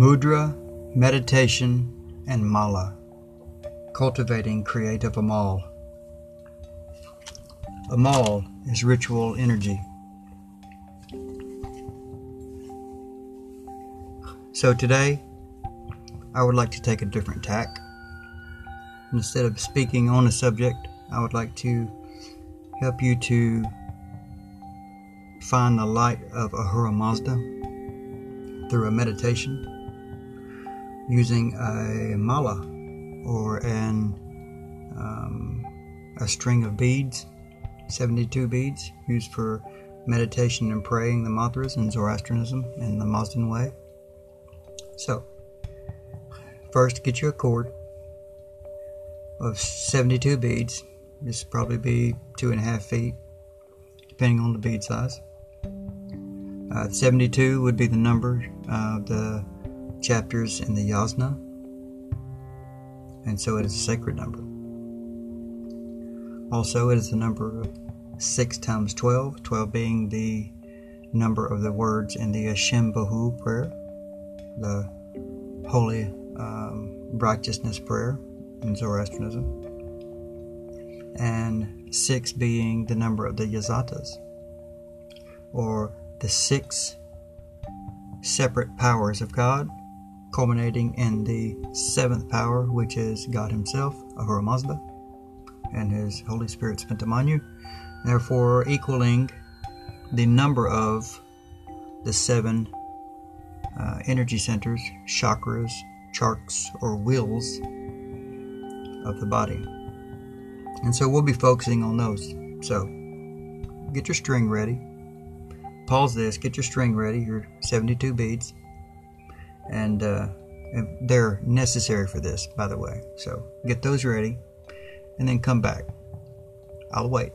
Mudra, meditation, and mala. Cultivating creative amal. Amal is ritual energy. So today, I would like to take a different tack. Instead of speaking on a subject, I would like to help you to find the light of Ahura Mazda through a meditation using a mala or an um, a string of beads, 72 beads used for meditation and praying the mantras in Zoroastrianism in the Mazdan way. So, first get you a cord of 72 beads. This probably be two and a half feet, depending on the bead size. Uh, 72 would be the number of the chapters in the Yasna, and so it is a sacred number. Also, it is the number of 6 times 12, 12 being the number of the words in the Ashem Vohu prayer, the holy um, righteousness prayer in Zoroastrianism, and 6 being the number of the Yazatas, or the six separate powers of God, culminating in the seventh power, which is God Himself, Ahura Mazda, and His Holy Spirit among you, therefore equaling the number of the seven uh, energy centers, chakras, charks, or wheels of the body. And so we'll be focusing on those. So get your string ready. Pause this, get your string ready, your 72 beads, and, uh, they're necessary for this, by the way. So get those ready, and then come back. I'll wait.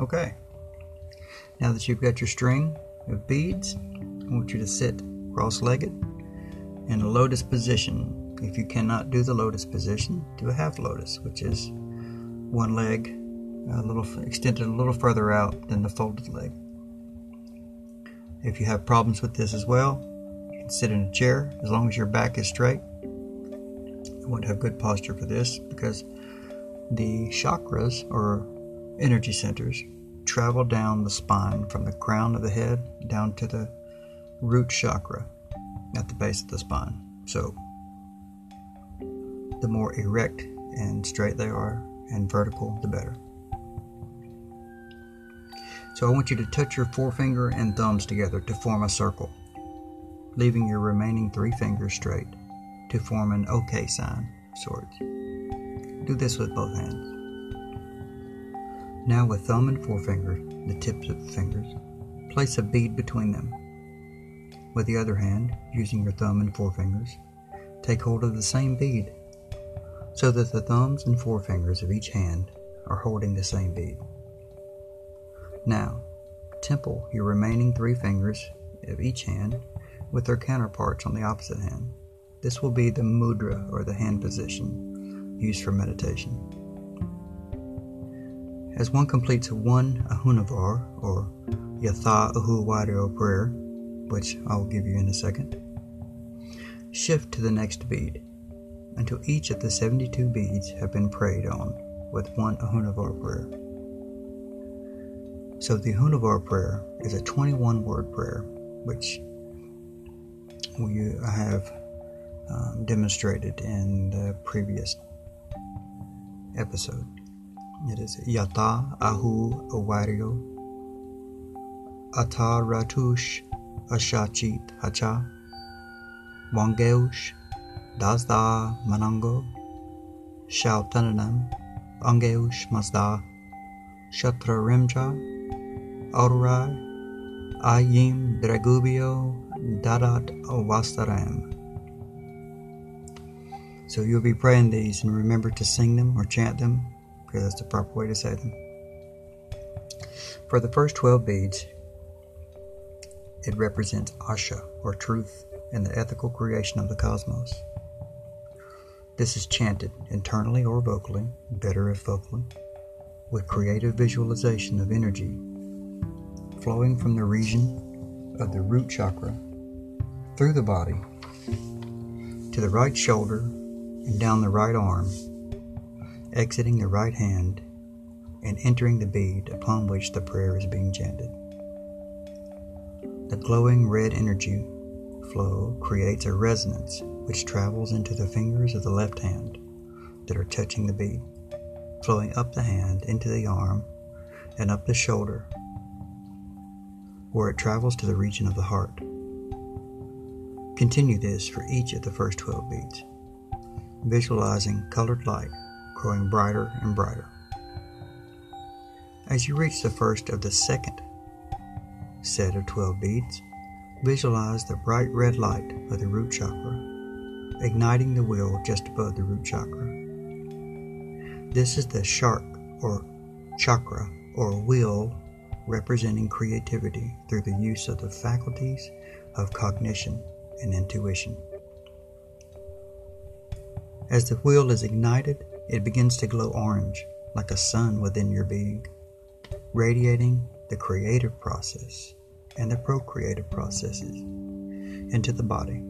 Okay. Now that you've got your string of beads, I want you to sit cross legged in a lotus position. If you cannot do the lotus position, do a half lotus, which is one leg a little extended a little further out than the folded leg. If you have problems with this as well, you can sit in a chair as long as your back is straight. You want to have good posture for this because the chakras or energy centers travel down the spine from the crown of the head down to the root chakra at the base of the spine. So, the more erect and straight they are and vertical, the better. So I want you to touch your forefinger and thumbs together to form a circle, leaving your remaining three fingers straight to form an OK sign, sorts. Do this with both hands. Now with thumb and forefinger, the tips of the fingers, place a bead between them. With the other hand, using your thumb and forefingers, take hold of the same bead so that the thumbs and forefingers of each hand are holding the same bead. Now, temple your remaining three fingers of each hand with their counterparts on the opposite hand. This will be the mudra or the hand position used for meditation. As one completes one ahunavar or yatha ahu prayer, which I'll give you in a second, shift to the next bead until each of the 72 beads have been prayed on with one ahunavar prayer. So the Ahunavar prayer is a 21 word prayer, which we have um, demonstrated in the previous episode. It is Yata Ahu Awario Ata Ratush Ashachit Hacha Wangeush Dazda Manango Shautananam Angeush Mazda Shatra Rimja Aurai, Ayim Dragubio Dadat Ovastaram. So you'll be praying these and remember to sing them or chant them because that's the proper way to say them. For the first 12 beads, it represents Asha or truth and the ethical creation of the cosmos. This is chanted internally or vocally, better if vocally, with creative visualization of energy flowing from the region of the root chakra through the body to the right shoulder and down the right arm, exiting the right hand and entering the bead upon which the prayer is being chanted. The glowing red energy flow creates a resonance which travels into the fingers of the left hand that are touching the bead, flowing up the hand into the arm and up the shoulder, where it travels to the region of the heart. Continue this for each of the first 12 beads, visualizing colored light growing brighter and brighter. As you reach the first of the second set of 12 beads, visualize the bright red light of the root chakra, igniting the wheel just above the root chakra. This is the chark or chakra or wheel representing creativity through the use of the faculties of cognition and intuition. As the wheel is ignited, it begins to glow orange like a sun within your being radiating the creative process and the procreative processes into the body.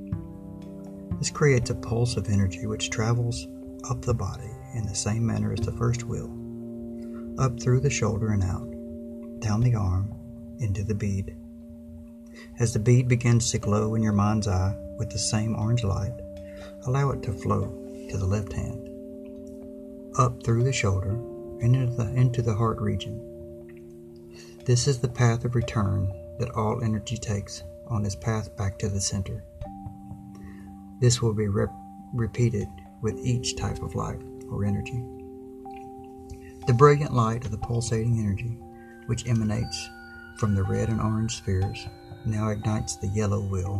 This creates a pulse of energy which travels up the body in the same manner as the first wheel, up through the shoulder and out, down the arm, into the bead. As the bead begins to glow in your mind's eye with the same orange light, allow it to flow to the left hand, up through the shoulder and into the, into the heart region this is the path of return that all energy takes on its path back to the center. This will be rep- repeated with each type of light or energy. The brilliant light of the pulsating energy, which emanates from the red and orange spheres, now ignites the yellow will,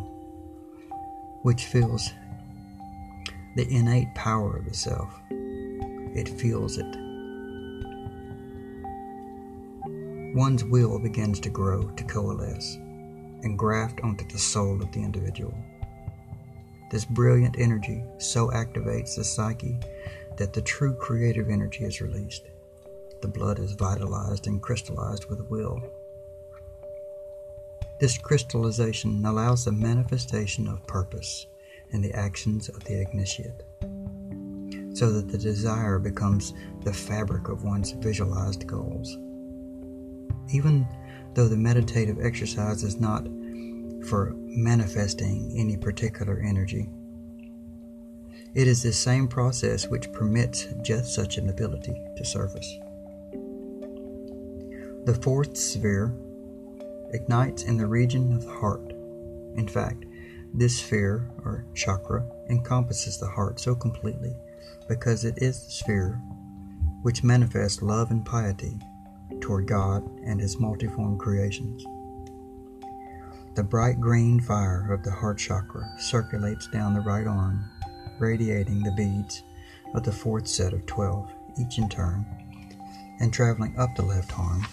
which feels the innate power of the self. It feels it one's will begins to grow, to coalesce, and graft onto the soul of the individual. This brilliant energy so activates the psyche that the true creative energy is released. The blood is vitalized and crystallized with will. This crystallization allows the manifestation of purpose in the actions of the initiate, so that the desire becomes the fabric of one's visualized goals even though the meditative exercise is not for manifesting any particular energy. It is this same process which permits just such an ability to surface. The fourth sphere ignites in the region of the heart. In fact, this sphere or chakra encompasses the heart so completely because it is the sphere which manifests love and piety toward God and His multiform creations. The bright green fire of the heart chakra circulates down the right arm, radiating the beads of the fourth set of 12, each in turn, and traveling up the left arm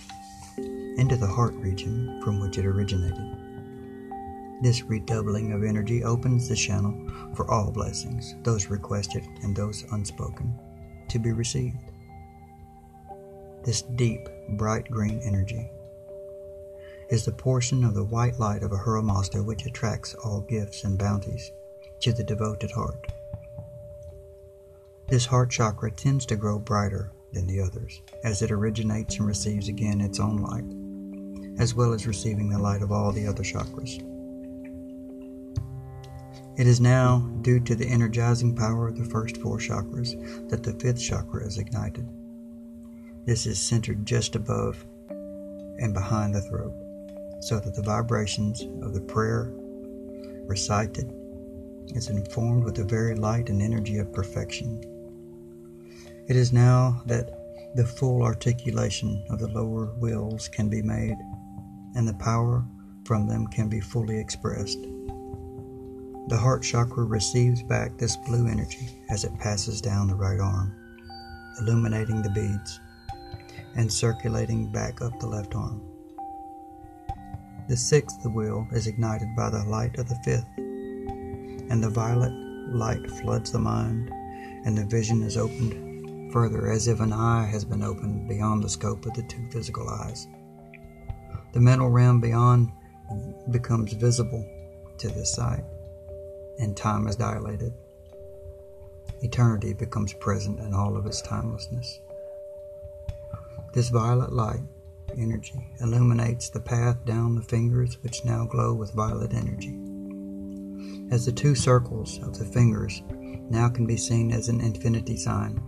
into the heart region from which it originated. This redoubling of energy opens the channel for all blessings, those requested and those unspoken, to be received this deep, bright green energy, is the portion of the white light of Ahura Mazda which attracts all gifts and bounties to the devoted heart. This heart chakra tends to grow brighter than the others as it originates and receives again its own light, as well as receiving the light of all the other chakras. It is now due to the energizing power of the first four chakras that the fifth chakra is ignited. This is centered just above and behind the throat, so that the vibrations of the prayer recited is informed with the very light and energy of perfection. It is now that the full articulation of the lower wills can be made, and the power from them can be fully expressed. The heart chakra receives back this blue energy as it passes down the right arm, illuminating the beads and circulating back up the left arm. The sixth wheel is ignited by the light of the fifth, and the violet light floods the mind, and the vision is opened further as if an eye has been opened beyond the scope of the two physical eyes. The mental realm beyond becomes visible to this sight, and time is dilated. Eternity becomes present in all of its timelessness. This violet light energy illuminates the path down the fingers, which now glow with violet energy. As the two circles of the fingers now can be seen as an infinity sign,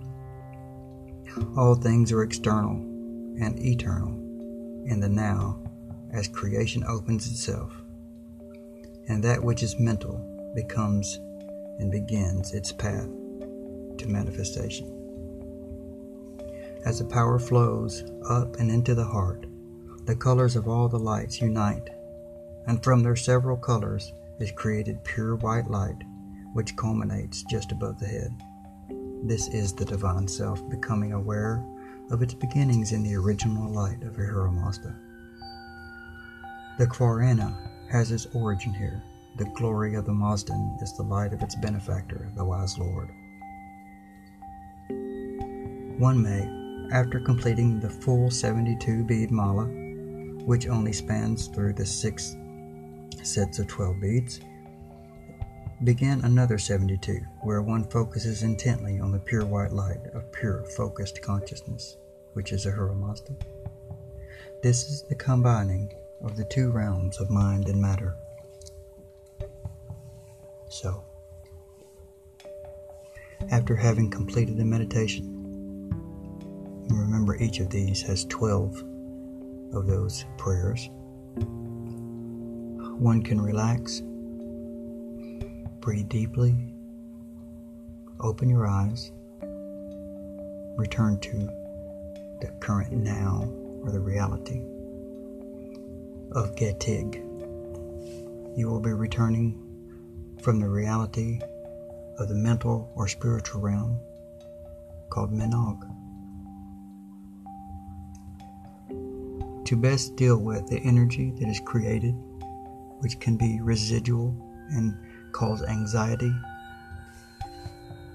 all things are external and eternal in the now as creation opens itself, and that which is mental becomes and begins its path to manifestation. As the power flows up and into the heart, the colors of all the lights unite, and from their several colors is created pure white light, which culminates just above the head. This is the divine self becoming aware of its beginnings in the original light of Ahura Mazda. The Kwarana has its origin here. The glory of the Mazdan is the light of its benefactor, the wise Lord. One may, after completing the full 72 bead mala, which only spans through the six sets of 12 beads, begin another 72, where one focuses intently on the pure white light of pure focused consciousness, which is Ahura Mazda. This is the combining of the two realms of mind and matter. So, after having completed the meditation, remember each of these has 12 of those prayers. One can relax, breathe deeply, open your eyes, return to the current now or the reality of Getig. You will be returning from the reality of the mental or spiritual realm called Menog. To best deal with the energy that is created, which can be residual and cause anxiety,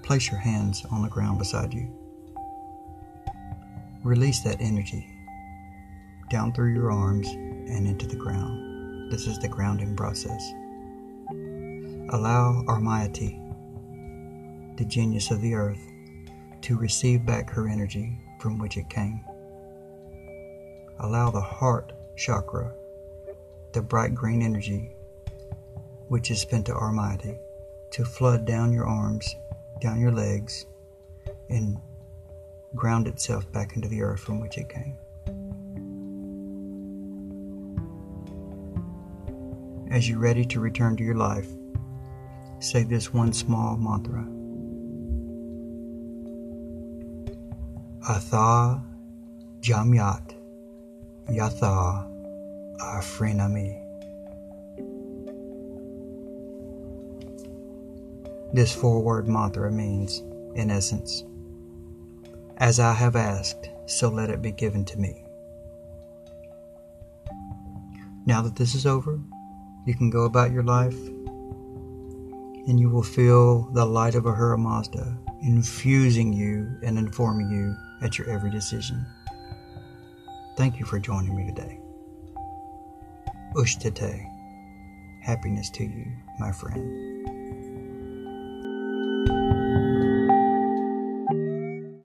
place your hands on the ground beside you. Release that energy down through your arms and into the ground. This is the grounding process. Allow Armayati, the genius of the earth, to receive back her energy from which it came. Allow the heart chakra, the bright green energy, which is spent to Armayati, to flood down your arms, down your legs, and ground itself back into the earth from which it came. As you're ready to return to your life, say this one small mantra. Atha Jamyat Yatha Afrinami. This four word mantra means, in essence, As I have asked, so let it be given to me. Now that this is over, you can go about your life and you will feel the light of Ahura Mazda infusing you and informing you at your every decision. Thank you for joining me today. Ushtete. Happiness to you, my friend.